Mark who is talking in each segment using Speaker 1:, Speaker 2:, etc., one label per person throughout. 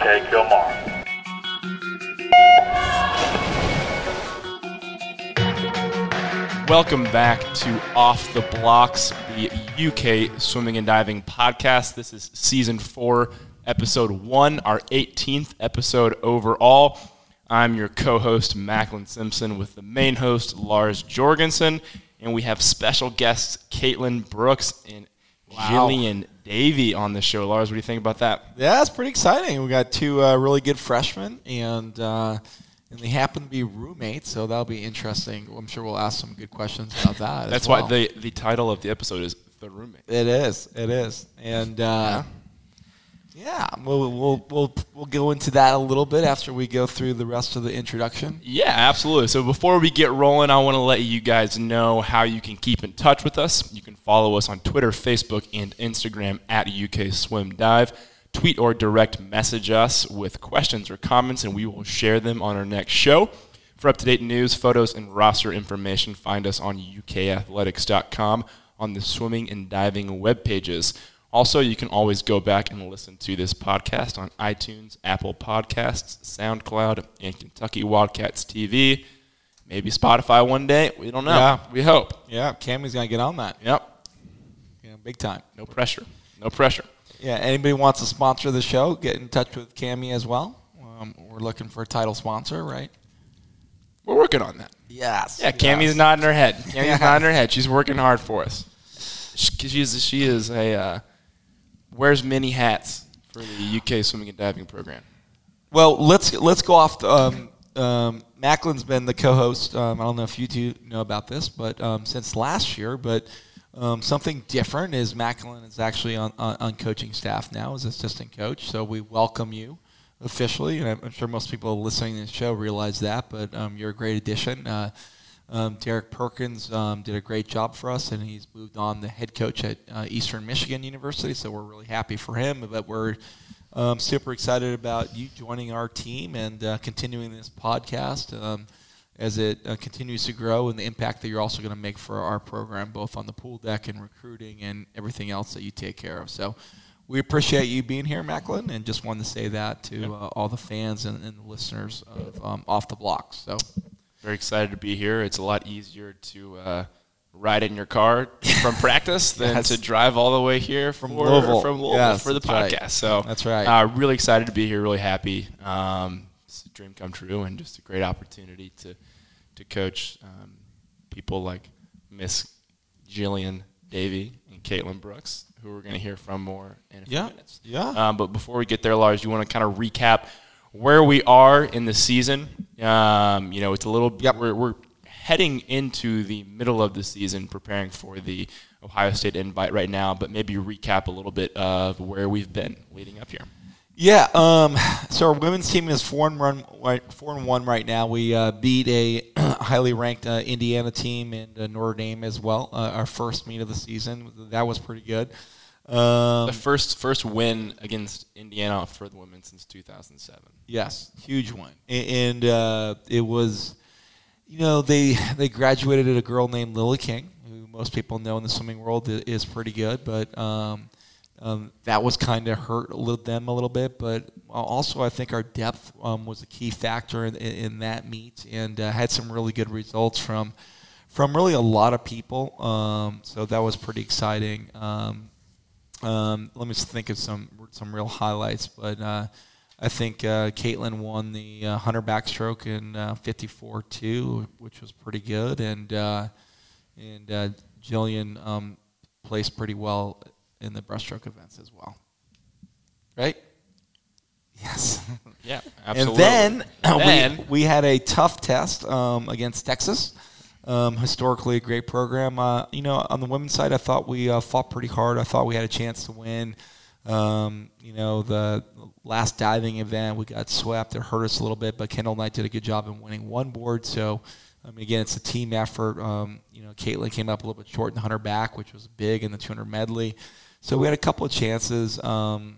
Speaker 1: Take your mark.
Speaker 2: Welcome back to Off the Blocks, the UK swimming and diving podcast. This is season four, episode one, our 18th episode overall. I'm your co host, Macklin Simpson, with the main host, Lars Jorgensen. And we have special guests, Caitlin Brooks and Jillian Davey on the show. Lars, what do you think about that?
Speaker 3: Yeah, it's pretty exciting. We got two uh, really good freshmen, and uh, and they happen to be roommates, so that'll be interesting. I'm sure we'll ask some good questions about that.
Speaker 2: That's
Speaker 3: well.
Speaker 2: why the, the title of the episode is The Roommate.
Speaker 3: It is. It is. And uh, yeah, we'll, we'll we'll we'll go into that a little bit after we go through the rest of the introduction.
Speaker 2: Yeah, absolutely. So before we get rolling, I want to let you guys know how you can keep in touch with us. You can follow us on Twitter, Facebook, and Instagram at UK Swim Dive. Tweet or direct message us with questions or comments, and we will share them on our next show. For up to date news, photos, and roster information, find us on ukathletics.com on the swimming and diving web pages. Also, you can always go back and listen to this podcast on iTunes, Apple Podcasts, SoundCloud, and Kentucky Wildcats TV. Maybe Spotify one day. We don't know.
Speaker 3: Yeah.
Speaker 2: We hope.
Speaker 3: Yeah, Cammy's gonna get on that.
Speaker 2: Yep.
Speaker 3: Yeah, big time.
Speaker 2: No pressure. No pressure.
Speaker 3: Yeah, anybody wants to sponsor the show, get in touch with Cammy as well. Um, we're looking for a title sponsor, right?
Speaker 2: We're working on that.
Speaker 3: Yes.
Speaker 2: Yeah, Cammy's nodding her head. Cammy's nodding her head. She's working hard for us. She- She's she is a uh, wears many hats for the UK swimming and diving program.
Speaker 3: Well, let's let's go off. The, um, um, Macklin's been the co-host. Um, I don't know if you two know about this, but um, since last year, but um, something different is Macklin is actually on, on, on coaching staff now as assistant coach. So we welcome you officially, and I'm, sure most people listening to the show realize that. But um, you're a great addition. Uh, um, Derek Perkins um, did a great job for us, and he's moved on the head coach at uh, Eastern Michigan University. So we're really happy for him. But we're um, super excited about you joining our team and uh, continuing this podcast um, as it uh, continues to grow and the impact that you're also going to make for our program, both on the pool deck and recruiting and everything else that you take care of. So we appreciate you being here, Macklin, and just wanted to say that to uh, all the fans and, and the listeners of um, Off the Blocks. So
Speaker 2: Very excited to be here. It's a lot easier to uh, ride in your car from practice than
Speaker 3: Yes.
Speaker 2: to drive all the way here from
Speaker 3: Louisville.
Speaker 2: From Louisville
Speaker 3: Yes,
Speaker 2: for the
Speaker 3: that's right.
Speaker 2: podcast. So
Speaker 3: That's right.
Speaker 2: Uh, really excited to be here. Really happy. Um, it's a dream come true, and just a great opportunity to to coach um, people like Miss Jillian Davey and Caitlin Brooks, who we're going to hear from more in a few
Speaker 3: Yeah.
Speaker 2: minutes.
Speaker 3: Yeah.
Speaker 2: Um, but before we get there, Lars, you want to kind of recap where we are in the season? Um, you know, it's a little.
Speaker 3: Yep.
Speaker 2: We're, we're heading into the middle of the season, preparing for the Ohio State invite right now. But maybe recap a little bit of where we've been leading up here.
Speaker 3: Yeah. Um, so our women's team is four and one, right, four and one right now. We uh, beat a highly ranked uh, Indiana team and uh, Notre Dame as well. Uh, our first meet of the season. That was pretty good. Um,
Speaker 2: The first first win against Indiana for the women since 2007.
Speaker 3: Yes, huge one, A- and uh, it was, you know, they they graduated a girl named Lily King, who most people know in the swimming world is pretty good, but um, um, that was kind of hurt a little, them a little bit. But also, I think our depth um, was a key factor in, in, in that meet, and uh, had some really good results from from really a lot of people. Um, so that was pretty exciting. Um, um, let me just think of some some real highlights, but uh, I think uh, Caitlin won the uh, hunter backstroke in uh, 54-2, which was pretty good, and uh, and uh, Jillian um, placed pretty well in the breaststroke events as well. Right? Yes.
Speaker 2: Yeah, absolutely.
Speaker 3: And then,
Speaker 2: And then
Speaker 3: we, we had a tough test um, against Texas. Um, historically, a great program. Uh, you know, on the women's side, I thought we uh, fought pretty hard. I thought we had a chance to win. Um, you know, the last diving event, we got swept. It hurt us a little bit, but Kendall I did a good job in winning one board. So, I mean, again, it's a team effort. Um, you know, Caitlin came up a little bit short in the 100 back, which was big in the 200 medley. So we had a couple of chances. Um,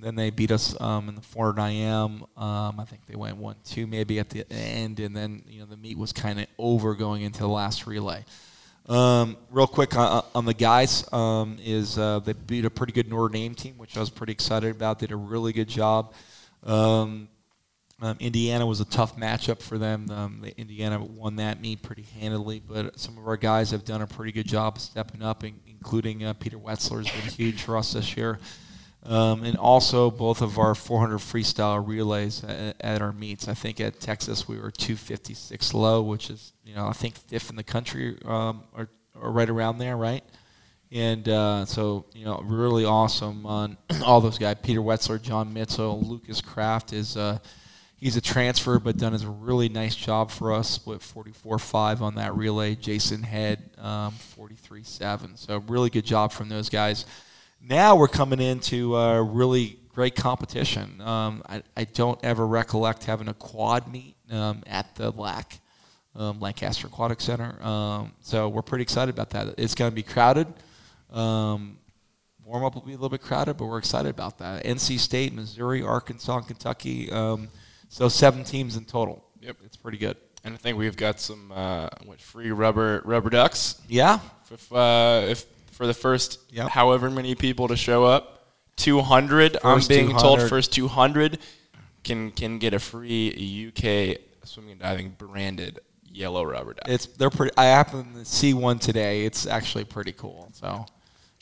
Speaker 3: then they beat us um, in the 400 IM. Um, I think they went one two maybe at the end, and then you know the meet was kind of over going into the last relay. Um, real quick on, on the guys is uh, they beat a pretty good Notre Dame team, which I was pretty excited about. Did a really good job. Um, um, Indiana was a tough matchup for them. Um, the Indiana won that meet pretty handily, but some of our guys have done a pretty good job stepping up, in, including uh, Peter Wetzler has been huge for us this year. Um, and also both of our 400 freestyle relays at, at, our meets. I think at Texas we were 256 low, which is you know I think fifth in the country um, or, or right around there, right? And uh, so you know really awesome on all those guys. Peter Wetzler, John Mitchell, Lucas Kraft is. Uh, he's a transfer, but done a really nice job for us. Split 44-5 on that relay. Jason Head, um, 43-7. So really good job from those guys now we're coming into a really great competition. Um, I, I, don't ever recollect having a quad meet um, at the LAC, um, Lancaster Aquatic Center. Um, so we're pretty excited about that. It's going to be crowded. Um, warm up will be a little bit crowded, but we're excited about that. NC State, Missouri, Arkansas, Kentucky. Um, so seven teams in total.
Speaker 2: Yep,
Speaker 3: it's pretty good.
Speaker 2: And I think we've got some uh, what free rubber rubber ducks.
Speaker 3: Yeah.
Speaker 2: If, uh, if for the first yep. however many people to show up. 200, first I'm being 200. told first 200 can can get a free UK swimming and diving branded yellow rubber duck.
Speaker 3: It's they're pretty. I happened to see one today. It's actually pretty cool. So,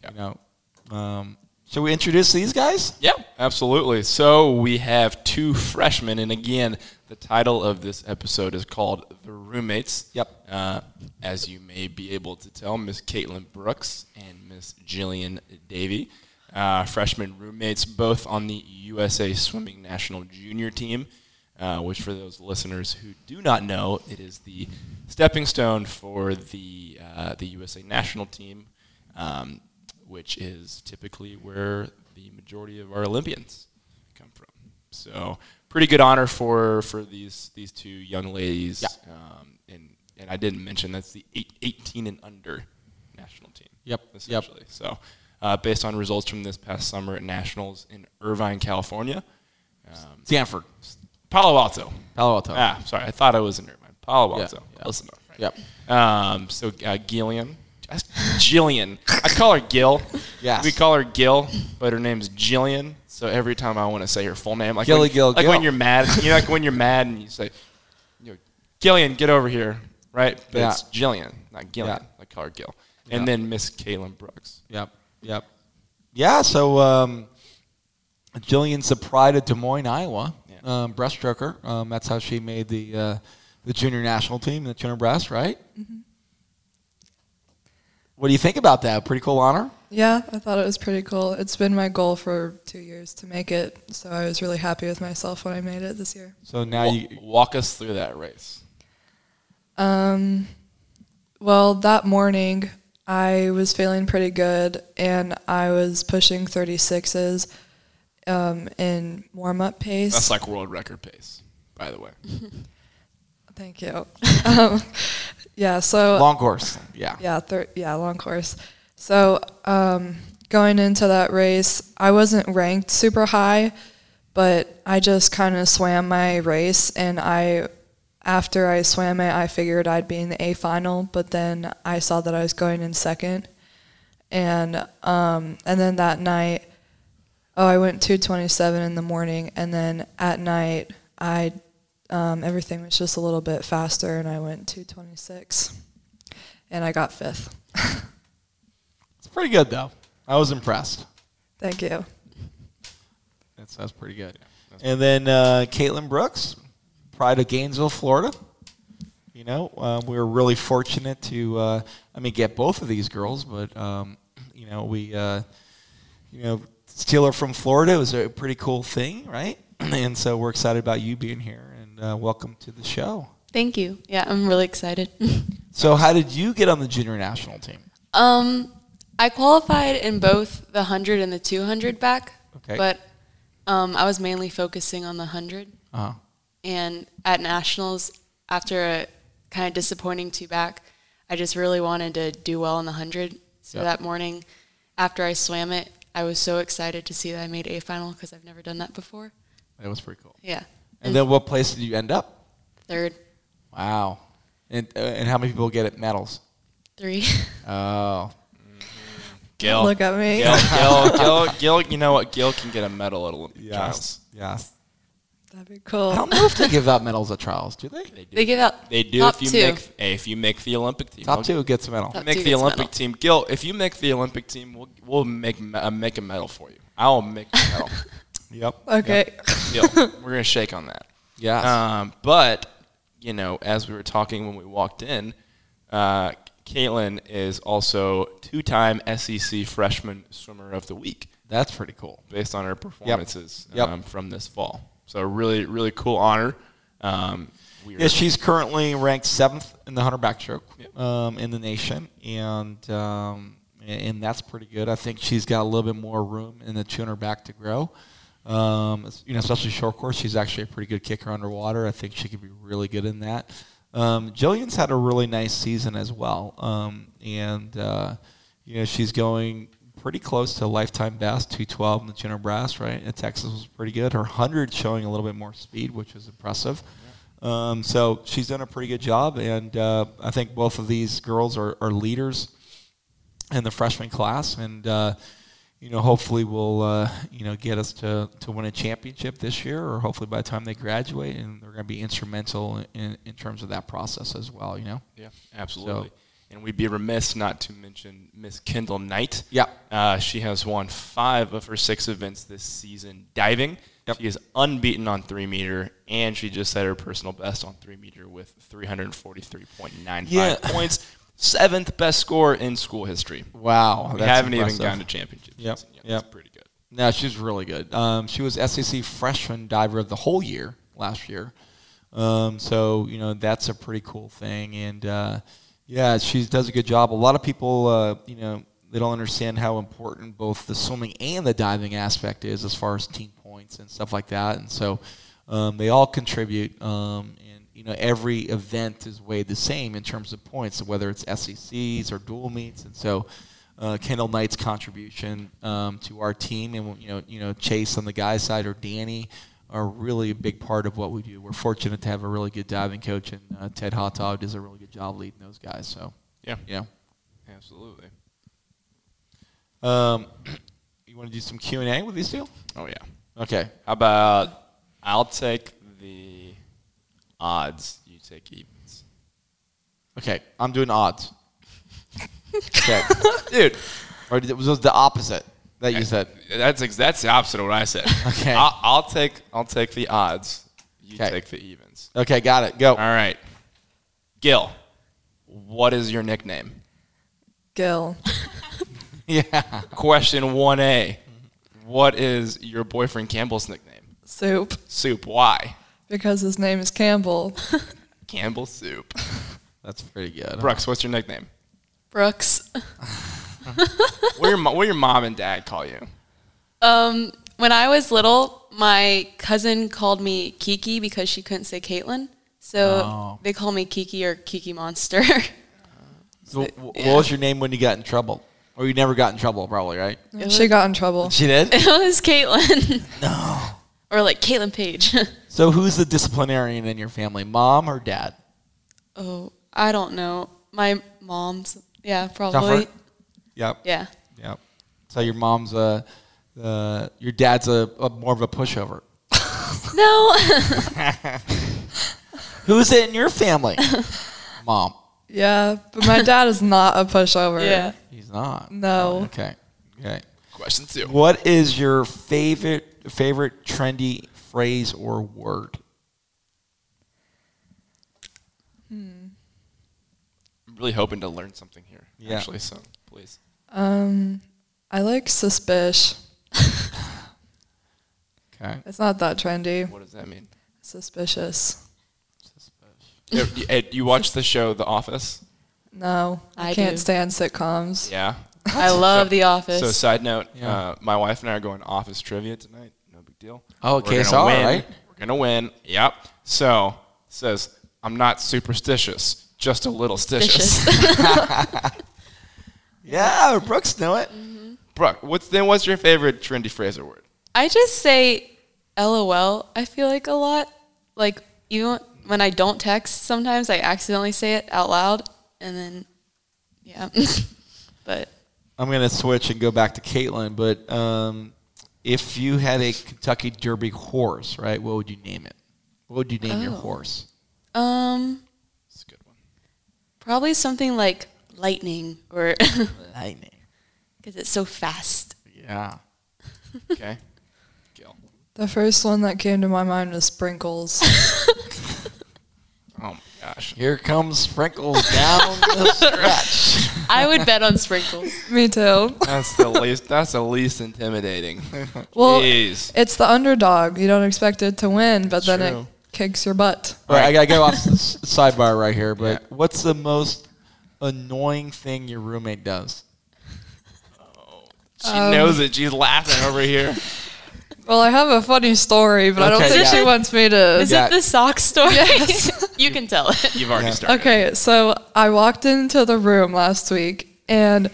Speaker 3: you know, um, should we introduce these guys?
Speaker 2: Yeah, absolutely. So we have two freshmen, and again, the title of this episode is called "The Roommates."
Speaker 3: Yep.
Speaker 2: Uh, as you may be able to tell, Miss Caitlin Brooks and Miss Jillian Davey, uh, freshman roommates, both on the USA Swimming National Junior Team. Uh, which, for those listeners who do not know, it is the stepping stone for the uh, the USA National Team. Um, which is typically where the majority of our Olympians come from. So pretty good honor for for these these two young ladies.
Speaker 3: Yeah.
Speaker 2: Um, and and I didn't mention that's the eight, 18 and under national team.
Speaker 3: Yep.
Speaker 2: Essentially.
Speaker 3: Yep.
Speaker 2: So uh, based on results from this past summer at nationals in Irvine, California.
Speaker 3: Um, Stanford.
Speaker 2: Palo Alto.
Speaker 3: Palo Alto.
Speaker 2: Ah, sorry, I thought I was in Irvine. Palo Alto. Yeah, yeah. Listen up.
Speaker 3: Right?
Speaker 2: Yep. Um, so uh, Gillian Jillian. I call her Gil.
Speaker 3: Yes.
Speaker 2: We call her Gil, but her name's Jillian. So every time I want to say her full name, like
Speaker 3: Gilly
Speaker 2: when,
Speaker 3: Gil,
Speaker 2: like
Speaker 3: Gil.
Speaker 2: when you're mad, you know, like when you're mad and you say, you know, Gillian, get over here, right? But
Speaker 3: yeah.
Speaker 2: it's Jillian, not Gillian. Yeah. I call her Gil. And then Miss Caitlin Brooks.
Speaker 3: Yep. Yep. Yeah. So um, Jillian's the pride of Des Moines, Iowa. Yeah. Um, breaststroker. Um, that's how she made the uh, the junior national team, the junior breast, right? Mm-hmm. What do you think about that? Pretty cool honor?
Speaker 1: Yeah, I thought it was pretty cool. It's been my goal for two years to make it, so I was really happy with myself when I made it this year.
Speaker 3: So now you
Speaker 2: walk us through that race.
Speaker 1: Um, well, that morning I was feeling pretty good, and I was pushing 36s um, in warm up pace.
Speaker 2: That's like world record pace, by the way.
Speaker 1: Thank you. um, yeah, so
Speaker 3: long course. Yeah.
Speaker 1: Yeah, thir- yeah, long course. So um, going into that race, I wasn't ranked super high, but I just kind of swam my race, and I, after I swam it, I figured I'd be in the A final, but then I saw that I was going in second, and um, and then that night, oh, I went 227 in the morning, and then at night I um, everything was just a little bit faster, and I went 226, and I got fifth.
Speaker 3: it's pretty good, though. I was impressed.
Speaker 1: Thank you.
Speaker 3: That sounds pretty good. Yeah, and then uh, Caitlin Brooks, Pride of Gainesville, Florida. You know, uh, we were really fortunate to, uh, I mean, get both of these girls, but um, you know, we, uh, you know, steal her from Florida was a pretty cool thing, right? and so we're excited about you being here uh, welcome to the show.
Speaker 4: Thank you. Yeah, I'm really excited.
Speaker 3: so, how did you get on the junior national team?
Speaker 4: Um, I qualified in both the 100 and the 200 back.
Speaker 3: Okay.
Speaker 4: But um, I was mainly focusing on the 100.
Speaker 3: Uh-huh.
Speaker 4: And at nationals, after a kind of disappointing two back, I just really wanted to do well in the 100. So yep. that morning, after I swam it, I was so excited to see that I made A final because I've never done that before.
Speaker 3: That was pretty cool.
Speaker 4: Yeah.
Speaker 3: And then what place did you end up?
Speaker 4: Third.
Speaker 3: Wow. And uh, and how many people get it medals?
Speaker 4: Three.
Speaker 3: Oh.
Speaker 2: Gil.
Speaker 1: Look at me.
Speaker 2: Gil, Gil, Gil, Gil, you know what? Gil can get a medal at Olympic
Speaker 3: yes.
Speaker 2: trials.
Speaker 3: Yes.
Speaker 1: That'd be cool.
Speaker 3: I don't know if they give out medals at trials, do they?
Speaker 2: They do.
Speaker 4: They give out
Speaker 2: They do
Speaker 4: top
Speaker 2: if you
Speaker 4: two.
Speaker 2: make hey, if you make the Olympic team.
Speaker 3: Top
Speaker 2: I'll-
Speaker 3: two gets a medal.
Speaker 4: Top
Speaker 2: make
Speaker 4: two
Speaker 2: the
Speaker 4: gets a
Speaker 2: Olympic
Speaker 4: medal.
Speaker 2: team. Gil, if you make the Olympic team, we'll we'll make uh, make a medal for you. I'll make a medal.
Speaker 3: Yep.
Speaker 1: okay.
Speaker 2: Deal. We're gonna shake on that.
Speaker 3: Yeah.
Speaker 2: Um, but you know, as we were talking when we walked in, uh, Caitlin is also two-time SEC Freshman Swimmer of the Week
Speaker 3: That's pretty cool.
Speaker 2: based on her performances
Speaker 3: Yep.
Speaker 2: Um, from this fall. So really, really cool honor. Um,
Speaker 3: Yeah, she's currently ranked seventh in the hunter backstroke um, in the nation, and um, and that's pretty good. I think she's got a little bit more room in the 200 back to grow. Um, you know, especially short course, she's actually a pretty good kicker underwater. I think she could be really good in that. Um, Jillian's had a really nice season as well, um, and uh, you know she's going pretty close to lifetime best, 212 in the 200 brass, right? At Texas was pretty good. Her 100 showing a little bit more speed, which is impressive. Um, so she's done a pretty good job, and uh, I think both of these girls are, are leaders in the freshman class, and uh, you know hopefully will uh, you know get us to, to win a championship this year, or hopefully by the time they graduate, and they're going to be instrumental in, in terms of that process as well. You know.
Speaker 2: Yeah, absolutely. and we'd be remiss not to mention Miss Kendall Knight.
Speaker 3: Yeah.
Speaker 2: Uh, she has won five of her six events this season diving.
Speaker 3: Yep.
Speaker 2: She is unbeaten on three meter, and she just set her personal best on three meter with 343.95
Speaker 3: Yeah.
Speaker 2: points. Seventh best score in school history.
Speaker 3: Wow,
Speaker 2: We haven't even gotten to championships.
Speaker 3: Yep,
Speaker 2: yet.
Speaker 3: yep.
Speaker 2: Pretty good.
Speaker 3: No, she's really good. Um, she was SEC freshman diver of the whole year last year. Um, so you know that's a pretty cool thing, and uh, yeah, she does a good job. A lot of people, uh, you know, they don't understand how important both the swimming and the diving aspect is as far as team points and stuff like that. And so um, they all contribute, um, you know every event is weighed the same in terms of points, whether it's SECs or dual meets, and so uh, Kendall Knight's contribution um, to our team, and you know, you know, Chase on the guys' side or Danny are really a big part of what we do. We're fortunate to have a really good diving coach, and uh, Ted Hotog does a really good job leading those guys. So,
Speaker 2: Yeah,
Speaker 3: know,
Speaker 2: absolutely.
Speaker 3: um, you want to do some Q and A with these two?
Speaker 2: Oh yeah.
Speaker 3: Okay.
Speaker 2: How about I'll take the odds, you take evens.
Speaker 3: Okay, I'm doing odds. okay,
Speaker 2: Dude,
Speaker 3: or it was the opposite that you said.
Speaker 2: that's ex- that's the opposite of what I said.
Speaker 3: Okay.
Speaker 2: I'll, I'll take I'll take the odds. You
Speaker 3: Okay.
Speaker 2: take the evens.
Speaker 3: Okay, got it. Go.
Speaker 2: All right. Gil, what is your nickname?
Speaker 1: Gil.
Speaker 3: Yeah.
Speaker 2: Question 1A. What is your boyfriend Campbell's nickname?
Speaker 1: Soup.
Speaker 2: Soup. Why?
Speaker 1: Because his name is Campbell.
Speaker 2: Campbell Soup.
Speaker 3: That's pretty good.
Speaker 2: Brooks, what's your nickname?
Speaker 4: Brooks.
Speaker 2: What your mo- what your mom and dad call you?
Speaker 4: Um, when I was little, my cousin called me Kiki because she couldn't say Caitlin. So
Speaker 3: Oh.
Speaker 4: they call me Kiki or Kiki Monster.
Speaker 3: So, wh- What was your name when you got in trouble? Or you never got in trouble, probably, right?
Speaker 1: she got in trouble.
Speaker 3: She did.
Speaker 4: it was Caitlin. No. Or like Caitlin Page.
Speaker 3: So who's the disciplinarian in your family, mom or dad?
Speaker 4: oh, I don't know. My mom's. Yeah, probably.
Speaker 3: Tougher? Yep.
Speaker 4: Yeah.
Speaker 3: Yep. So your mom's a, uh, your dad's a, a more of a pushover.
Speaker 4: No.
Speaker 3: Who's it in your family? Mom.
Speaker 1: Yeah, but my dad is not a pushover.
Speaker 4: yeah.
Speaker 3: He's not.
Speaker 1: No.
Speaker 3: Okay. Okay.
Speaker 2: Question two.
Speaker 3: What is your favorite favorite trendy phrase or word?
Speaker 2: I'm really hoping to learn something here.
Speaker 3: Yeah.
Speaker 2: Actually, so please.
Speaker 1: Um, I like suspish.
Speaker 3: Okay.
Speaker 1: It's not that trendy.
Speaker 2: What does that mean?
Speaker 1: Suspicious.
Speaker 2: you, you- you watch the show The Office?
Speaker 1: No, I,
Speaker 4: I
Speaker 1: can't
Speaker 4: do.
Speaker 1: stand sitcoms.
Speaker 2: Yeah.
Speaker 4: I love The Office.
Speaker 2: So, side note,
Speaker 3: Yeah.
Speaker 2: uh, my wife and I are going Office trivia tonight. No big deal.
Speaker 3: Oh,
Speaker 2: We're gonna win.
Speaker 3: right?
Speaker 2: We're gonna win. Yep. So says I'm not superstitious, just a little stitious.
Speaker 3: Yeah, Brooks knew it.
Speaker 2: Brooke, what's then? What's your favorite trendy phrase or word?
Speaker 4: I just say LOL, I feel like a lot. Like, even when I don't text, sometimes I accidentally say it out loud. And then, yeah. but
Speaker 3: I'm gonna switch and go back to Caitlin, but um, if you had a Kentucky Derby horse, right? What would you name it? What would you name your
Speaker 4: Oh.
Speaker 3: horse?
Speaker 4: Um,
Speaker 2: That's a good one.
Speaker 4: probably something like lightning, or
Speaker 3: Lightning.
Speaker 4: because it's so fast.
Speaker 3: Yeah.
Speaker 2: Okay. Gil.
Speaker 1: The first one that came to my mind was Sprinkles.
Speaker 2: Oh my gosh.
Speaker 3: Here comes Sprinkles down the stretch.
Speaker 4: I would bet on sprinkles.
Speaker 1: Me too.
Speaker 2: That's the least. That's the least intimidating.
Speaker 1: Well,
Speaker 2: Jeez.
Speaker 1: it's the underdog. You don't expect it to win, but then
Speaker 2: True.
Speaker 1: it kicks your butt.
Speaker 3: All right, I gotta go off the s- sidebar right here, but
Speaker 2: Yeah.
Speaker 3: what's the most annoying thing your roommate does?
Speaker 2: She knows it. She's laughing over here.
Speaker 1: Well, I have a funny story, but I don't think
Speaker 3: yeah.
Speaker 1: she wants me to.
Speaker 4: Is
Speaker 3: Yeah.
Speaker 4: it the sock story?
Speaker 1: Yes.
Speaker 4: you can tell it.
Speaker 2: You've already
Speaker 3: Yeah.
Speaker 2: started.
Speaker 1: Okay, so I walked into the room last week and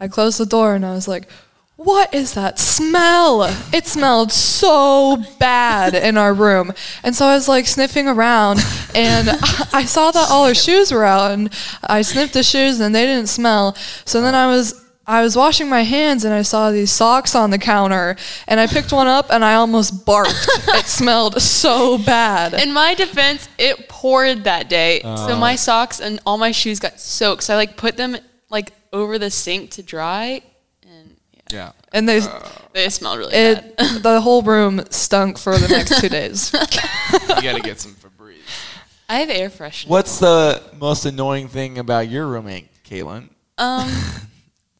Speaker 1: I closed the door and I was like, what is that smell? It smelled so bad in our room. And so I was like sniffing around and I saw that all her shoes were out and I sniffed the shoes and they didn't smell. So then I was I was washing my hands and I saw these socks on the counter and I picked one up and I almost barked. it smelled so bad.
Speaker 4: In my defense, it poured that day, so my socks and all my shoes got soaked. So I like put them like over the sink to dry, and yeah,
Speaker 3: Yeah.
Speaker 1: and they
Speaker 4: they smelled really
Speaker 1: It
Speaker 4: bad.
Speaker 1: the whole room stunk for the next two days.
Speaker 2: You got to get some Febreze.
Speaker 4: I have air freshener.
Speaker 3: What's the most annoying thing about your roommate, Caitlin?
Speaker 4: Um,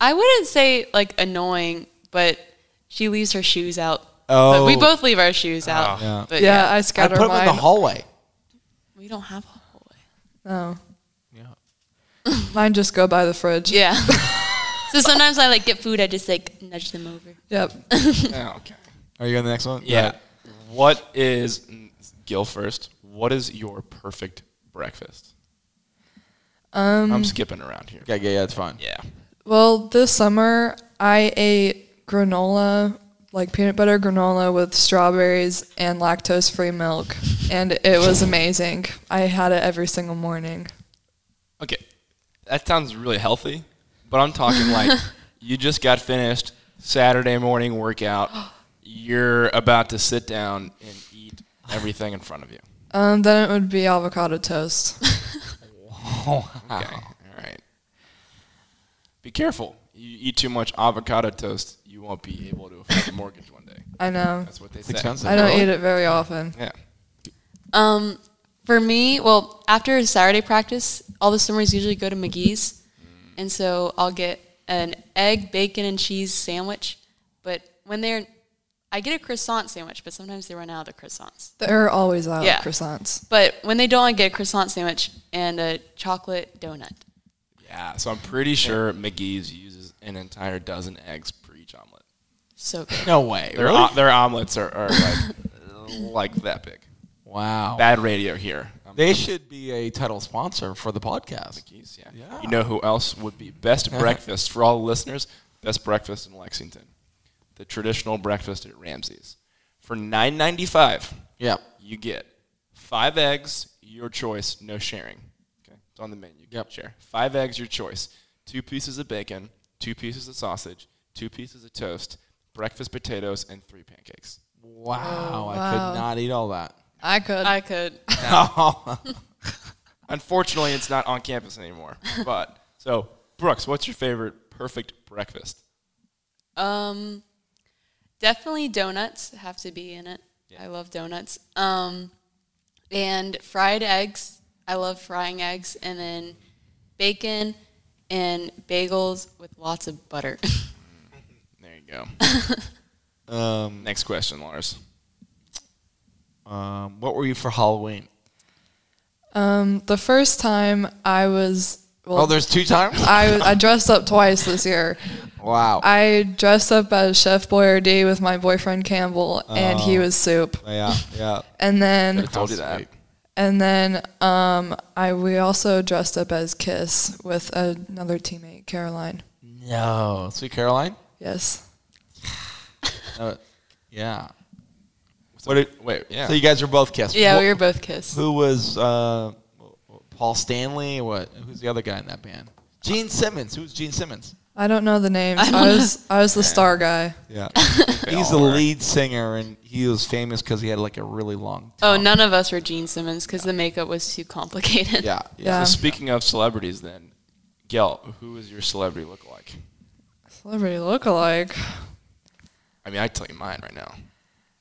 Speaker 4: I wouldn't say like annoying, but she leaves her shoes out. But we
Speaker 3: Oh.
Speaker 4: both leave our shoes out.
Speaker 3: Yeah.
Speaker 4: But
Speaker 1: yeah,
Speaker 4: yeah,
Speaker 1: I
Speaker 3: I
Speaker 1: scatter
Speaker 3: put him in
Speaker 1: mine.
Speaker 3: the hallway.
Speaker 4: we don't have a hallway.
Speaker 1: oh,
Speaker 3: Yeah.
Speaker 1: mine just go by the fridge.
Speaker 4: Yeah. so sometimes I like get food. I just like nudge them over.
Speaker 1: Yep.
Speaker 2: Oh, okay.
Speaker 3: Are you on the next one?
Speaker 2: Yeah. What is Gil first? What is your perfect breakfast?
Speaker 1: Um.
Speaker 2: I'm skipping around here.
Speaker 3: Okay, yeah, yeah, it's fine.
Speaker 2: Yeah.
Speaker 1: Well, this summer I ate granola, like peanut butter granola with strawberries and lactose-free milk, and it was amazing. I had it every single morning.
Speaker 2: Okay. That sounds really healthy, but I'm talking like you just got finished Saturday morning workout. You're about to sit down and eat everything in front of you.
Speaker 1: Um. Then it would be avocado toast.
Speaker 3: Oh,
Speaker 2: Okay. All right. Be careful. You eat too much avocado toast, you won't be able to afford a mortgage one day.
Speaker 1: I know.
Speaker 2: That's what they
Speaker 3: It's
Speaker 2: say.
Speaker 3: expensive.
Speaker 1: I don't
Speaker 3: Really?
Speaker 1: eat it very often.
Speaker 2: Yeah.
Speaker 4: Um, for me, well, after Saturday practice, all the swimmers usually go to McGee's, and so I'll get an egg, bacon, and cheese sandwich. But when they're, I get a croissant sandwich, but sometimes they run out of the croissants.
Speaker 1: They're always out
Speaker 4: Yeah.
Speaker 1: croissants.
Speaker 4: But when they don't, I get a croissant sandwich and a chocolate donut.
Speaker 2: Yeah. So I'm pretty sure McGee's uses an entire dozen eggs per each omelet.
Speaker 4: So good.
Speaker 3: No way.
Speaker 2: Their,
Speaker 3: Really?
Speaker 2: o- their omelets are, are like, like that big.
Speaker 3: wow.
Speaker 2: Bad radio here. Um,
Speaker 3: They should be a title sponsor for the podcast.
Speaker 2: McGee's, yeah.
Speaker 3: Yeah.
Speaker 2: You know who else would be best breakfast for all the listeners? Best breakfast in Lexington. The traditional breakfast at Ramsey's. For nine ninety five,
Speaker 3: Yeah.
Speaker 2: you get five eggs, your choice, no sharing. Okay, it's on the menu. You
Speaker 3: Yep.
Speaker 2: can share five eggs, your choice. Two pieces of bacon, two pieces of sausage, two pieces of toast, breakfast potatoes, and three pancakes.
Speaker 3: Wow. I
Speaker 1: wow.
Speaker 3: could not eat all that.
Speaker 1: I could.
Speaker 4: I could.
Speaker 2: Unfortunately, it's not on campus anymore. But so, Brooks, what's your favorite perfect breakfast?
Speaker 4: Um, definitely donuts have to be in it. I love donuts. Um, and fried eggs. I love frying eggs, and then bacon and bagels with lots of butter.
Speaker 2: There you go.
Speaker 3: um,
Speaker 2: Next question, Lars.
Speaker 3: um, what were you for Halloween?
Speaker 1: Um, the first time I was well,
Speaker 3: oh, there's two times?
Speaker 1: I I dressed up twice this year.
Speaker 3: wow.
Speaker 1: I dressed up as Chef Boyardee with my boyfriend Campbell, and he was soup.
Speaker 3: yeah, yeah.
Speaker 1: And then
Speaker 2: I told you that.
Speaker 3: Sweet.
Speaker 1: and then um, I we also dressed up as Kiss with another teammate, Caroline.
Speaker 3: No. Sweet Caroline?
Speaker 1: Yes.
Speaker 3: Uh, yeah.
Speaker 2: What did, wait, yeah.
Speaker 3: So you guys were both kissed.
Speaker 4: yeah,
Speaker 3: Wh-
Speaker 4: we were both kissed.
Speaker 3: Who was uh, Paul Stanley? What? Who's the other guy in that band? Gene Simmons. Who's Gene Simmons?
Speaker 1: I don't know the names.
Speaker 4: I
Speaker 1: I,
Speaker 4: don't
Speaker 1: was I was the star guy.
Speaker 3: Yeah. He's the lead singer, and he was famous because he had like a really long.
Speaker 4: Oh, none of us were Gene Simmons because the makeup was too complicated.
Speaker 3: Yeah.
Speaker 1: Yeah.
Speaker 2: So speaking of celebrities, then, Gail, who is your celebrity look like?
Speaker 1: Celebrity lookalike.
Speaker 2: I mean, I tell you mine right now.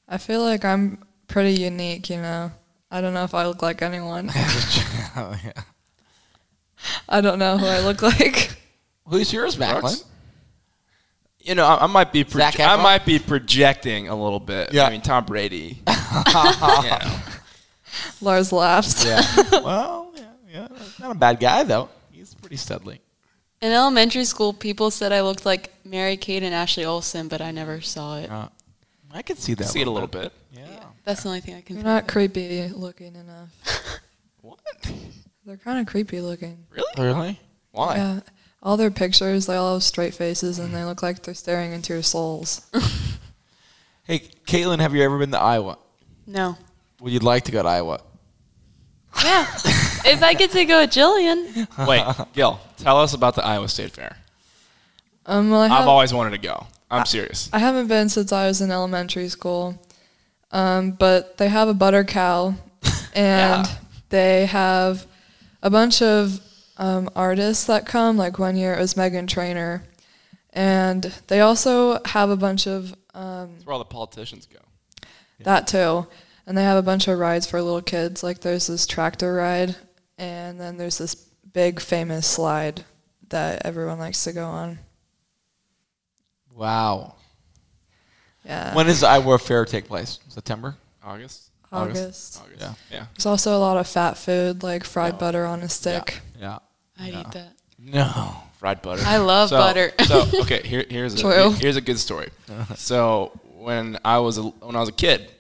Speaker 1: I feel like I'm pretty unique, you know. I don't know if I look like anyone.
Speaker 3: oh, yeah.
Speaker 1: I don't know who I look like.
Speaker 3: Who's yours, Macklin?
Speaker 2: Brooks? You know, I, I might be
Speaker 3: Zac
Speaker 2: proje- I might be projecting a little bit.
Speaker 3: Yeah.
Speaker 2: I mean, Tom Brady. you know.
Speaker 1: Lars laughs.
Speaker 3: Yeah. well, yeah, yeah. Not a bad guy though. He's pretty studly.
Speaker 4: In elementary school, people said I looked like Mary Kate and Ashley Olsen, but I never saw it.
Speaker 3: Uh, I could see that.
Speaker 2: See it a little bit.
Speaker 3: Yeah.
Speaker 4: That's the only thing I can.
Speaker 1: You're not creepy looking enough.
Speaker 2: What?
Speaker 1: They're kind of creepy looking.
Speaker 2: Really?
Speaker 3: Really?
Speaker 2: Why?
Speaker 1: Yeah. All their pictures, they all have straight faces and they look like they're staring into your souls.
Speaker 3: Hey, Caitlin, have you ever been to Iowa?
Speaker 4: No.
Speaker 3: Would you like to go to Iowa?
Speaker 4: Yeah. if I get to go with Jillian,
Speaker 2: Wait, Gil, tell us about the Iowa State Fair.
Speaker 1: Um, well, I,
Speaker 2: I've always wanted to go. I'm serious.
Speaker 1: I haven't been since I was in elementary school. Um, but they have a butter cow and
Speaker 2: Yeah.
Speaker 1: they have a bunch of um, artists that come. Like one year it was Meghan Trainor. And they also have a bunch of um,
Speaker 2: That's where all the politicians go.
Speaker 1: That too. And they have a bunch of rides for little kids. Like there's this tractor ride, and then there's this big famous slide that everyone likes to go on.
Speaker 3: Wow.
Speaker 1: Yeah.
Speaker 3: When does Iowa Fair take place? September?
Speaker 2: August?
Speaker 1: August.
Speaker 2: August.
Speaker 3: Yeah.
Speaker 2: Yeah.
Speaker 1: There's also a lot of fat food, like fried butter on a stick.
Speaker 3: Yeah.
Speaker 4: I'd
Speaker 3: Yeah.
Speaker 4: eat that.
Speaker 3: No.
Speaker 2: Fried butter.
Speaker 4: I love
Speaker 2: So-
Speaker 4: butter.
Speaker 2: so okay, here, here's a
Speaker 1: True.
Speaker 2: here's a good story. so when I was a, when I was a kid,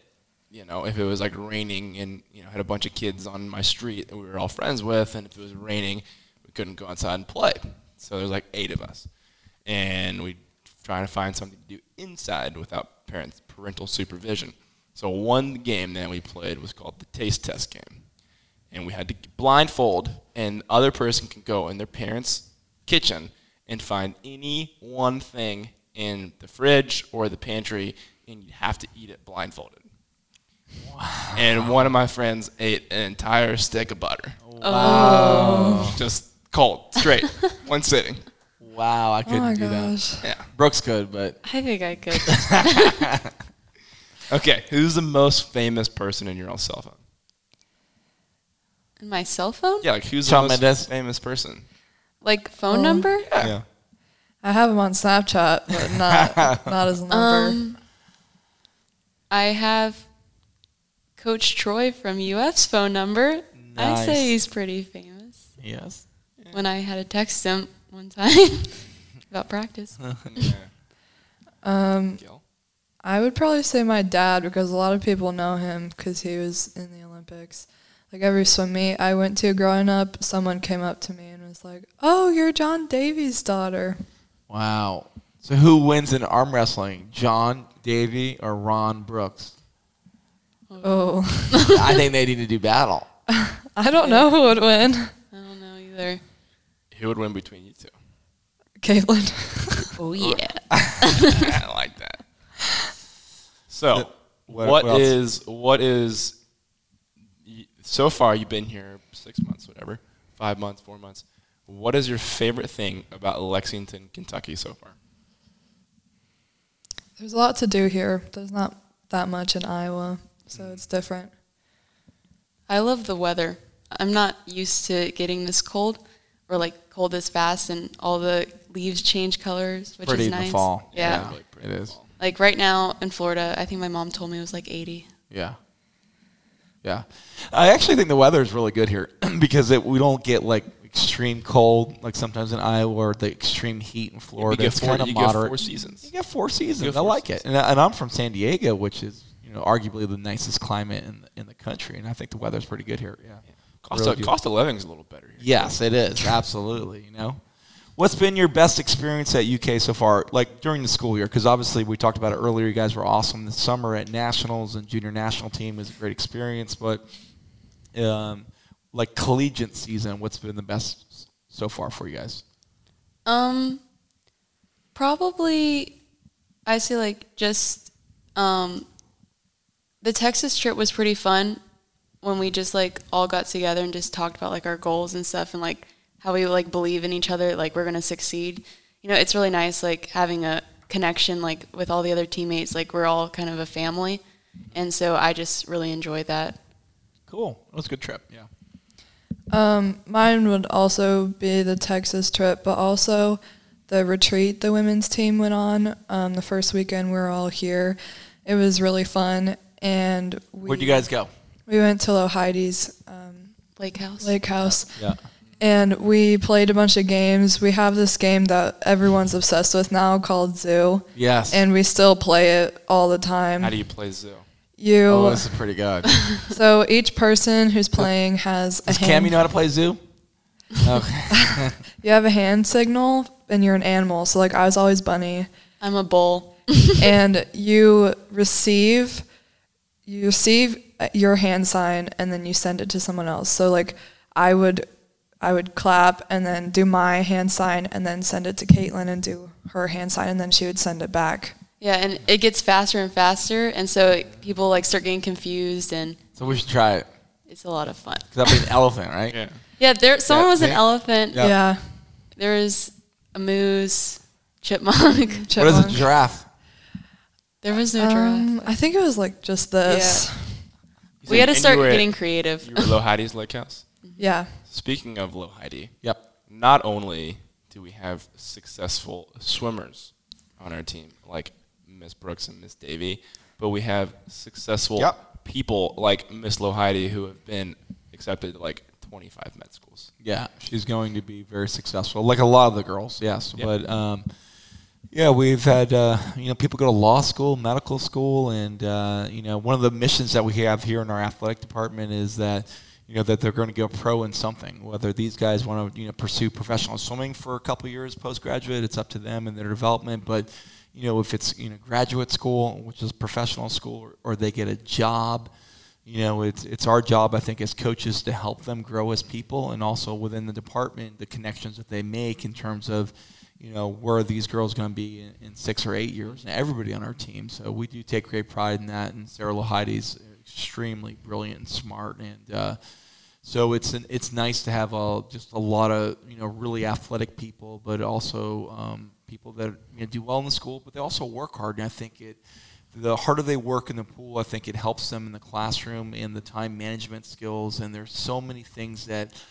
Speaker 2: you know, if it was like raining and you know had a bunch of kids on my street that we were all friends with, and if it was raining, we couldn't go outside and play. So there's like eight of us, and we trying to find something to do inside without parents parental supervision. So one game that we played was called the taste test game and we had to blindfold, and the other person can go in their parents' kitchen and find any one thing in the fridge or the pantry, and you have to eat it blindfolded. Wow. And one of my friends ate an entire stick of butter,
Speaker 4: Oh.
Speaker 2: just cold, straight, one sitting.
Speaker 3: Wow, I
Speaker 1: Oh
Speaker 3: couldn't
Speaker 1: my
Speaker 3: do that.
Speaker 2: Yeah.
Speaker 3: Brooks could, but
Speaker 4: I think I could.
Speaker 2: Okay, who's the most famous person in your own cell phone?
Speaker 4: And my cell phone?
Speaker 2: Yeah, like who's
Speaker 3: Shawn
Speaker 2: the most
Speaker 3: Mendes.
Speaker 2: famous person?
Speaker 4: Like phone
Speaker 1: Oh.
Speaker 4: number?
Speaker 3: yeah.
Speaker 1: I have him on Snapchat, but not not as a number.
Speaker 4: Um, I have Coach Troy from UF's phone number. I
Speaker 3: Nice.
Speaker 4: say he's pretty famous.
Speaker 3: Yes.
Speaker 4: When I had to text him one time about practice.
Speaker 2: Yeah.
Speaker 1: Um,
Speaker 2: Gil?
Speaker 1: I would probably say my dad because a lot of people know him because he was in the Olympics. Like every swim meet I went to growing up, someone came up to me and was like, "Oh, you're John Davey's daughter."
Speaker 3: Wow. So who wins in arm wrestling? John Davey or Ron Brooks?
Speaker 1: Oh,
Speaker 3: I think they need to do battle.
Speaker 1: I don't know who would win.
Speaker 4: I don't know either.
Speaker 2: Who would win between you two?
Speaker 1: Caitlin.
Speaker 4: Oh yeah.
Speaker 2: I like that. So,
Speaker 3: What-
Speaker 2: what
Speaker 3: what else?
Speaker 2: is what is y- so far? You've been here six months, whatever, five months, four months. What is your favorite thing about Lexington, Kentucky so far?
Speaker 1: There's a lot to do here. There's not that much in Iowa, so mm-hmm. it's different.
Speaker 4: I love the weather. I'm not used to getting this cold or like cold this fast and all the leaves change colors, which
Speaker 3: Pretty
Speaker 4: is
Speaker 3: in the
Speaker 4: nice.
Speaker 3: fall.
Speaker 4: Yeah.
Speaker 3: Yeah.
Speaker 2: Like,
Speaker 3: It is.
Speaker 2: fall.
Speaker 4: Like right now in Florida, I think my mom told me it was like 80.
Speaker 3: Yeah. Yeah. I actually think the weather is really good here because it, we don't get like extreme cold like sometimes in Iowa or the extreme heat in Florida.
Speaker 2: you
Speaker 3: it's
Speaker 2: get four,
Speaker 3: kind of
Speaker 2: you get
Speaker 3: moderate.
Speaker 2: four seasons.
Speaker 3: You get four seasons.
Speaker 2: get
Speaker 3: I
Speaker 2: four
Speaker 3: like it, and, I- and I'm from San Diego, which is you know arguably the nicest climate in in the country, and I think the weather's pretty good here. Yeah.
Speaker 2: Cost,
Speaker 3: Really
Speaker 2: of, cost of living is a little better here.
Speaker 3: Yes, it is absolutely. You know, what's been your best experience at UK so far? Like during the school year, because obviously we talked about it earlier. You guys were awesome this summer at nationals and junior national team was a great experience. But um, like collegiate season, what's been the best so far for you guys?
Speaker 4: Um, Probably, I say like just um, the Texas trip was pretty fun when we just like all got together and just talked about like our goals and stuff and like how we like believe in each other, like we're gonna succeed. You know, it's really nice like having a connection like with all the other teammates. Like we're all kind of a family, and so I just really enjoyed that.
Speaker 3: Cool. that was a good trip. Yeah.
Speaker 1: Um, mine would also be the Texas trip, but also the retreat the women's team went on. Um, the first weekend we were all here. It was really fun, and we,
Speaker 3: Where'd you guys go?
Speaker 1: We went to Loheidi's um,
Speaker 4: Lake House.
Speaker 1: lake house,
Speaker 3: Yeah.
Speaker 1: And we played a bunch of games. We have this game that everyone's obsessed with now called Zoo,
Speaker 3: Yes.
Speaker 1: and we still play it all the time.
Speaker 2: How do you play Zoo?
Speaker 1: you
Speaker 3: oh, this is pretty good.
Speaker 1: so each person who's playing has a hand.
Speaker 3: Cam, you know how to play zoo? Okay.
Speaker 1: you have a hand signal, and you're an animal. So like I was always bunny.
Speaker 4: I'm a bull.
Speaker 1: and you receive you receive your hand sign and then you send it to someone else so like i would i would clap and then do my hand sign and then send it to caitlin and do her hand sign and then she would send it back
Speaker 4: Yeah, and it gets faster and faster, and so people like start getting confused, and
Speaker 3: so we should try it.
Speaker 4: it's a lot of fun.
Speaker 3: Because that'd be an elephant, right?
Speaker 2: Yeah.
Speaker 4: Yeah, there. Someone
Speaker 3: Yeah,
Speaker 4: was an
Speaker 3: yeah.
Speaker 4: elephant.
Speaker 3: Yeah.
Speaker 1: yeah,
Speaker 4: There was a moose, chipmunk. Chipmunk.
Speaker 3: What is a giraffe?
Speaker 4: there was no giraffe.
Speaker 1: um, i think it was like just this
Speaker 2: You
Speaker 4: We
Speaker 2: said-
Speaker 4: had to start
Speaker 2: you were at-
Speaker 4: getting creative.
Speaker 2: You were Low Heidi's Lake House.
Speaker 1: Yeah,
Speaker 2: Speaking of Low Heidi,
Speaker 3: Yep.
Speaker 2: not only do we have successful swimmers on our team, like Miss Brooks and Miss Davey, but we have successful
Speaker 3: Yep.
Speaker 2: people like Miss Lohide who have been accepted to like 25 med schools.
Speaker 3: Yeah, she's going to be very successful, like a lot of the girls. Yes,
Speaker 2: Yep.
Speaker 3: but um, yeah, we've had uh, you know people go to law school, medical school, and uh, you know one of the missions that we have here in our athletic department is that you know that they're going to go pro in something. Whether these guys want to you know pursue professional swimming for a couple years postgraduate, it's up to them and their development. But you know if it's you know graduate school, which is professional school, or, or they get a job you know, it's it's our job, I think, as coaches to help them grow as people, and also within the department, the connections that they make in terms of, you know, where are these girls going to be in, in six or eight years, and everybody on our team. So we do take great pride in that. And Sarah Laheidi's extremely brilliant and smart, and uh, so it's an, it's nice to have a, just a lot of you know really athletic people, but also um, people that you know, do well in the school, but they also work hard. And I think it the harder they work in the pool, I think it helps them in the classroom in the time management skills. And there's so many things that,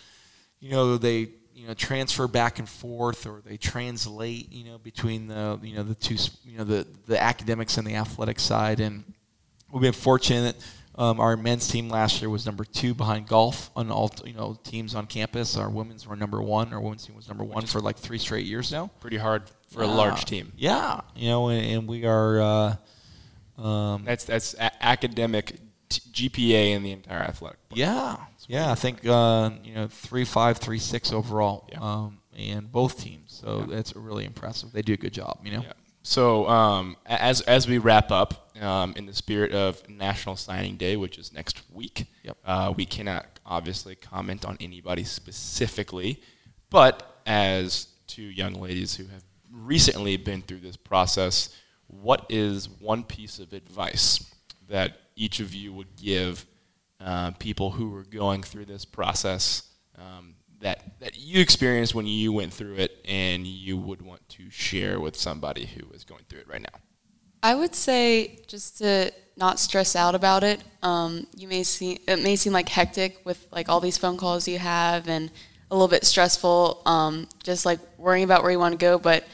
Speaker 3: you know, they you know transfer back and forth or they translate, you know, between the you know the two you know the the academics and the athletic side. And we've been fortunate. Um, our men's team last year was number two behind golf on all you know teams on campus. Our women's were number one. Our women's team was number one for like three straight years now.
Speaker 2: Pretty hard for a large team.
Speaker 3: Yeah, you know, and, and we are. Uh, um,
Speaker 2: That's that's a- academic t- GPA in the entire athletic.
Speaker 3: Yeah, yeah. I think uh, you know three five, three six overall,
Speaker 2: Yeah.
Speaker 3: um, and both teams. So that's really impressive. They do a good job. You know.
Speaker 2: Yeah. So um, as as we wrap up, um, in the spirit of National Signing Day, which is next week,
Speaker 3: Yep.
Speaker 2: uh, we cannot obviously comment on anybody specifically, but as two young ladies who have recently been through this process, what is one piece of advice that each of you would give uh, people who are going through this process um, that that you experienced when you went through it, and you would want to share with somebody who is going through it right now?
Speaker 4: I would say just to not stress out about it. Um, you may see it may seem like hectic with like all these phone calls you have and a little bit stressful. Um, just like worrying about where you want to go. But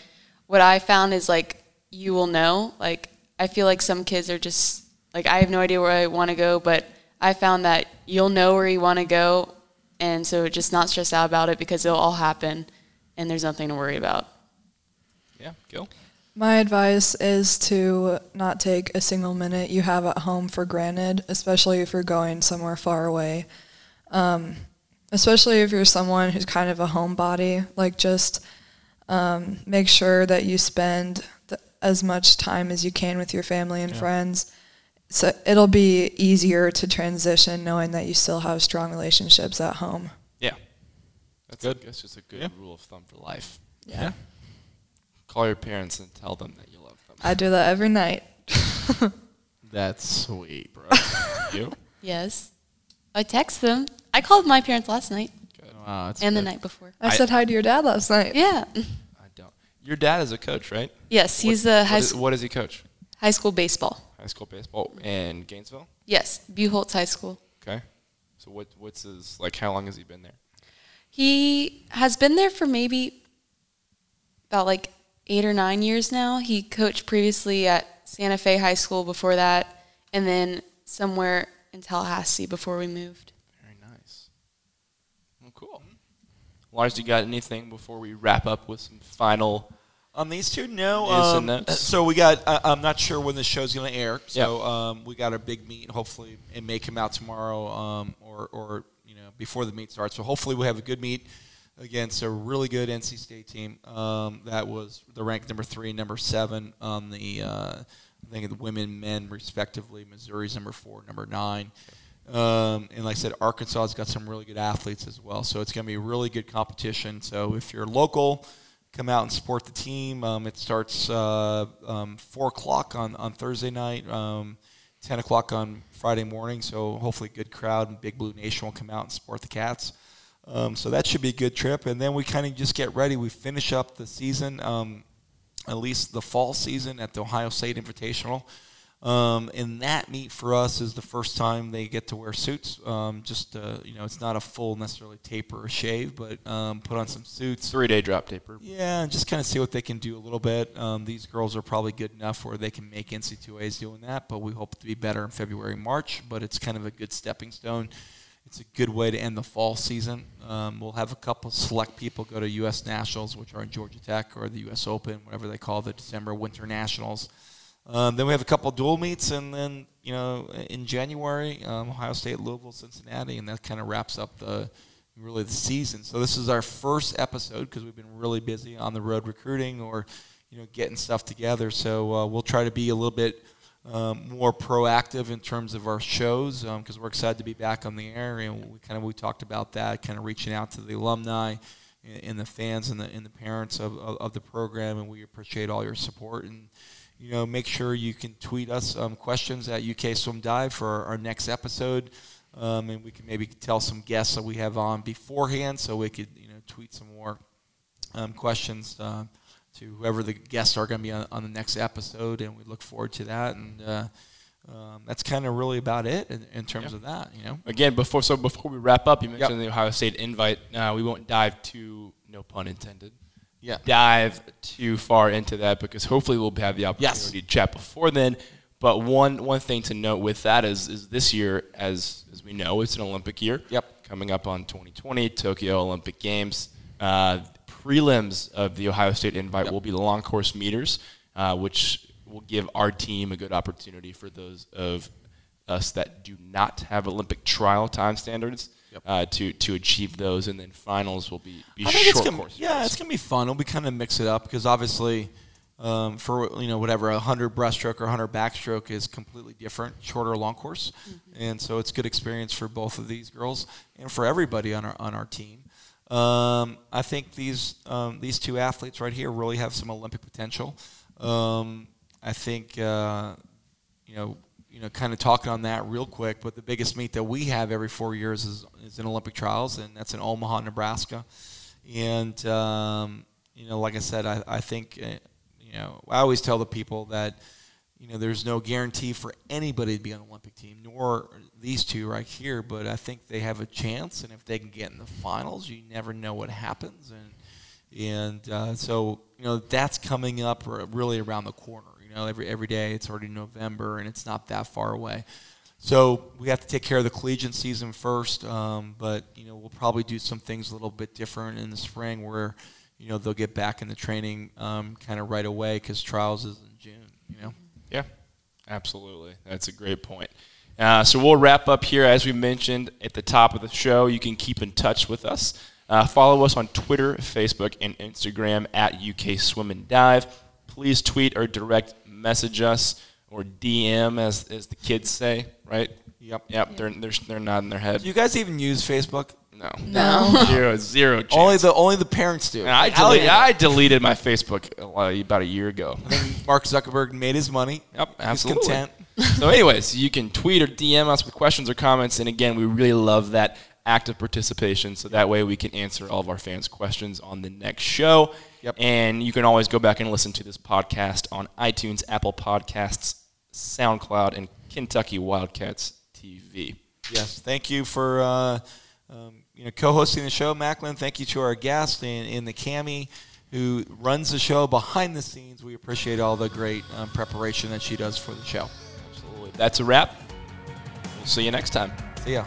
Speaker 4: what I found is like you will know. Like I feel like some kids are just like I have no idea where I want to go, but I found that you'll know where you want to go, and so just not stress out about it because it'll all happen, and there's nothing to worry about.
Speaker 2: Yeah, Gil.
Speaker 1: My advice is to not take a single minute you have at home for granted, especially if you're going somewhere far away. Um, especially if you're someone who's kind of a homebody, like just um, make sure that you spend th- as much time as you can with your family and friends. So it'll be easier to transition knowing that you still have strong relationships at home.
Speaker 2: Yeah, that's
Speaker 3: Good.
Speaker 2: good. That's just a good
Speaker 3: Yeah.
Speaker 2: rule of thumb for life.
Speaker 1: Yeah.
Speaker 2: Call your parents and tell them that you love them.
Speaker 1: I do that every night.
Speaker 3: That's sweet, bro.
Speaker 2: you?
Speaker 4: Yes. I text them. I called my parents last night
Speaker 3: wow, that's
Speaker 4: and the night before.
Speaker 1: I,
Speaker 2: I-
Speaker 1: said hi to your dad last night.
Speaker 4: Yeah.
Speaker 2: I don't. Your dad is a coach, right?
Speaker 4: Yes, he's
Speaker 2: what,
Speaker 4: a high,
Speaker 2: is-
Speaker 4: s-
Speaker 2: what does he coach?
Speaker 4: High school baseball.
Speaker 2: High school baseball in Gainesville.
Speaker 4: Yes, Buchholz High School.
Speaker 2: Okay. So what what's his like? How long has he been there?
Speaker 4: He has been there for maybe about like eight or nine years now. He coached previously at Santa Fe High School before that, and then somewhere in Tallahassee before we moved.
Speaker 2: Very nice. Well, cool. Lars, you got anything before we wrap up with some final?
Speaker 3: On these two, no. Um, so we got. I, I'm not sure when the show's going to air. So um, we got a big meet. Hopefully, it may come out tomorrow, um, or or you know before the meet starts. So hopefully, we have a good meet against a really good NC State team um, that was the ranked number three and number seven on the. Uh, I think the women, men, respectively. Missouri's number four, number nine. Um, and like I said, Arkansas has got some really good athletes as well. So it's going to be a really good competition. So if you're local, come out and support the team. Um, it starts uh, um, 4 o'clock on, on Thursday night, um, 10 o'clock on Friday morning. So hopefully, good crowd and Big Blue Nation will come out and support the Cats. Um, so that should be a good trip. And then we kind of just get ready. We finish up the season, um, at least the fall season, at the Ohio State Invitational. Um, and that meet for us is the first time they get to wear suits. Um, just uh, you know, it's not a full necessarily taper or shave, but um, put on some suits.
Speaker 2: Three day drop taper.
Speaker 3: Yeah, and just kind of see what they can do a little bit. Um, these girls are probably good enough where they can make NCAAs doing that, but we hope to be better in February, March. But it's kind of a good stepping stone. It's a good way to end the fall season. Um, we'll have a couple select people go to U.S. Nationals, which are in Georgia Tech, or the U.S. Open, whatever they call the December Winter Nationals. Um, then we have a couple dual meets, and then you know in January, um, Ohio State, Louisville, Cincinnati, and that kind of wraps up the really the season. So this is our first episode because we've been really busy on the road recruiting or you know getting stuff together. So uh, we'll try to be a little bit um, more proactive in terms of our shows because we're excited to be back on the air, and we kind of we talked about that, kind of reaching out to the alumni and, and the fans and the and the parents of, of, of the program, and we appreciate all your support and you know, make sure you can tweet us um, questions at UK Swim Dive for our, our next episode, um, and we can maybe tell some guests that we have on beforehand, so we could you know tweet some more um, questions uh, to whoever the guests are going to be on, on the next episode, and we look forward to that. And uh, um, that's kind of really about it in, in terms
Speaker 2: Yeah.
Speaker 3: of that. You know,
Speaker 2: Again, before so before we wrap up, you mentioned the Ohio State invite. Uh, we won't dive too, no pun intended,
Speaker 3: yeah.
Speaker 2: dive too far into that because hopefully we'll have the opportunity to chat before then. But one one thing to note with that is is this year, as as we know, it's an Olympic year.
Speaker 3: Yep.
Speaker 2: Coming up on 2020 Tokyo Olympic Games. Uh, prelims of the Ohio State invite
Speaker 3: Yep.
Speaker 2: will be the long course meters, uh, which will give our team a good opportunity for those of us that do not have Olympic trial time standards
Speaker 3: Yep.
Speaker 2: uh, to to achieve those, and then finals will be, be
Speaker 3: I think it's
Speaker 2: short
Speaker 3: gonna,
Speaker 2: course.
Speaker 3: yeah, it's gonna be fun. We kind of mix it up because obviously, um, for you know whatever a hundred breaststroke or hundred backstroke is completely different, shorter long course, and so it's good experience for both of these girls and for everybody on our on our team. Um, I think these um, these two athletes right here really have some Olympic potential. Um, I think uh, you know you know kind of talking on that real quick, but the biggest meet that we have every four years is is in Olympic trials, and that's in Omaha, Nebraska. And um, you know, like I said, I, I think uh, you know I always tell the people that you know there's no guarantee for anybody to be on an Olympic team, nor these two right here. But I think they have a chance, and if they can get in the finals, you never know what happens. And and uh, so you know that's coming up r- really around the corner. Know, every every day it's already November, and it's not that far away. So we have to take care of the collegiate season first, um, but you know we'll probably do some things a little bit different in the spring, where you know they'll get back in the training um, kind of right away because trials is in June. You know.
Speaker 2: Yeah, absolutely. That's a great point. Uh, so we'll wrap up here. As we mentioned at the top of the show, you can keep in touch with us. Uh, follow us on Twitter, Facebook, and Instagram at UK Swim and Dive. Please tweet or direct message us or DM, as, as the kids say, right?
Speaker 3: Yep.
Speaker 2: Yep, they're, they're, they're nodding their head.
Speaker 3: Do you guys even use Facebook?
Speaker 2: No.
Speaker 1: No.
Speaker 2: zero, zero chance.
Speaker 3: Only the only the parents do.
Speaker 2: And I,
Speaker 3: Allie-
Speaker 2: delete, I deleted my Facebook uh, about a year ago.
Speaker 3: Mark Zuckerberg made his money.
Speaker 2: Yep,
Speaker 3: He's
Speaker 2: absolutely.
Speaker 3: content.
Speaker 2: so, anyways, you can tweet or DM us with questions or comments. And again, we really love that active participation. So that way we can answer all of our fans' questions on the next show.
Speaker 3: Yep.
Speaker 2: And you can always go back and listen to this podcast on iTunes, Apple Podcasts, SoundCloud, and Kentucky Wildcats TV.
Speaker 3: Yes, thank you for uh, um, you know co-hosting the show, Macklin. Thank you to our guest in, in the Cami who runs the show behind the scenes. We appreciate all the great um, preparation that she does for the show.
Speaker 2: Absolutely. That's a wrap. We'll see you next time.
Speaker 3: See ya.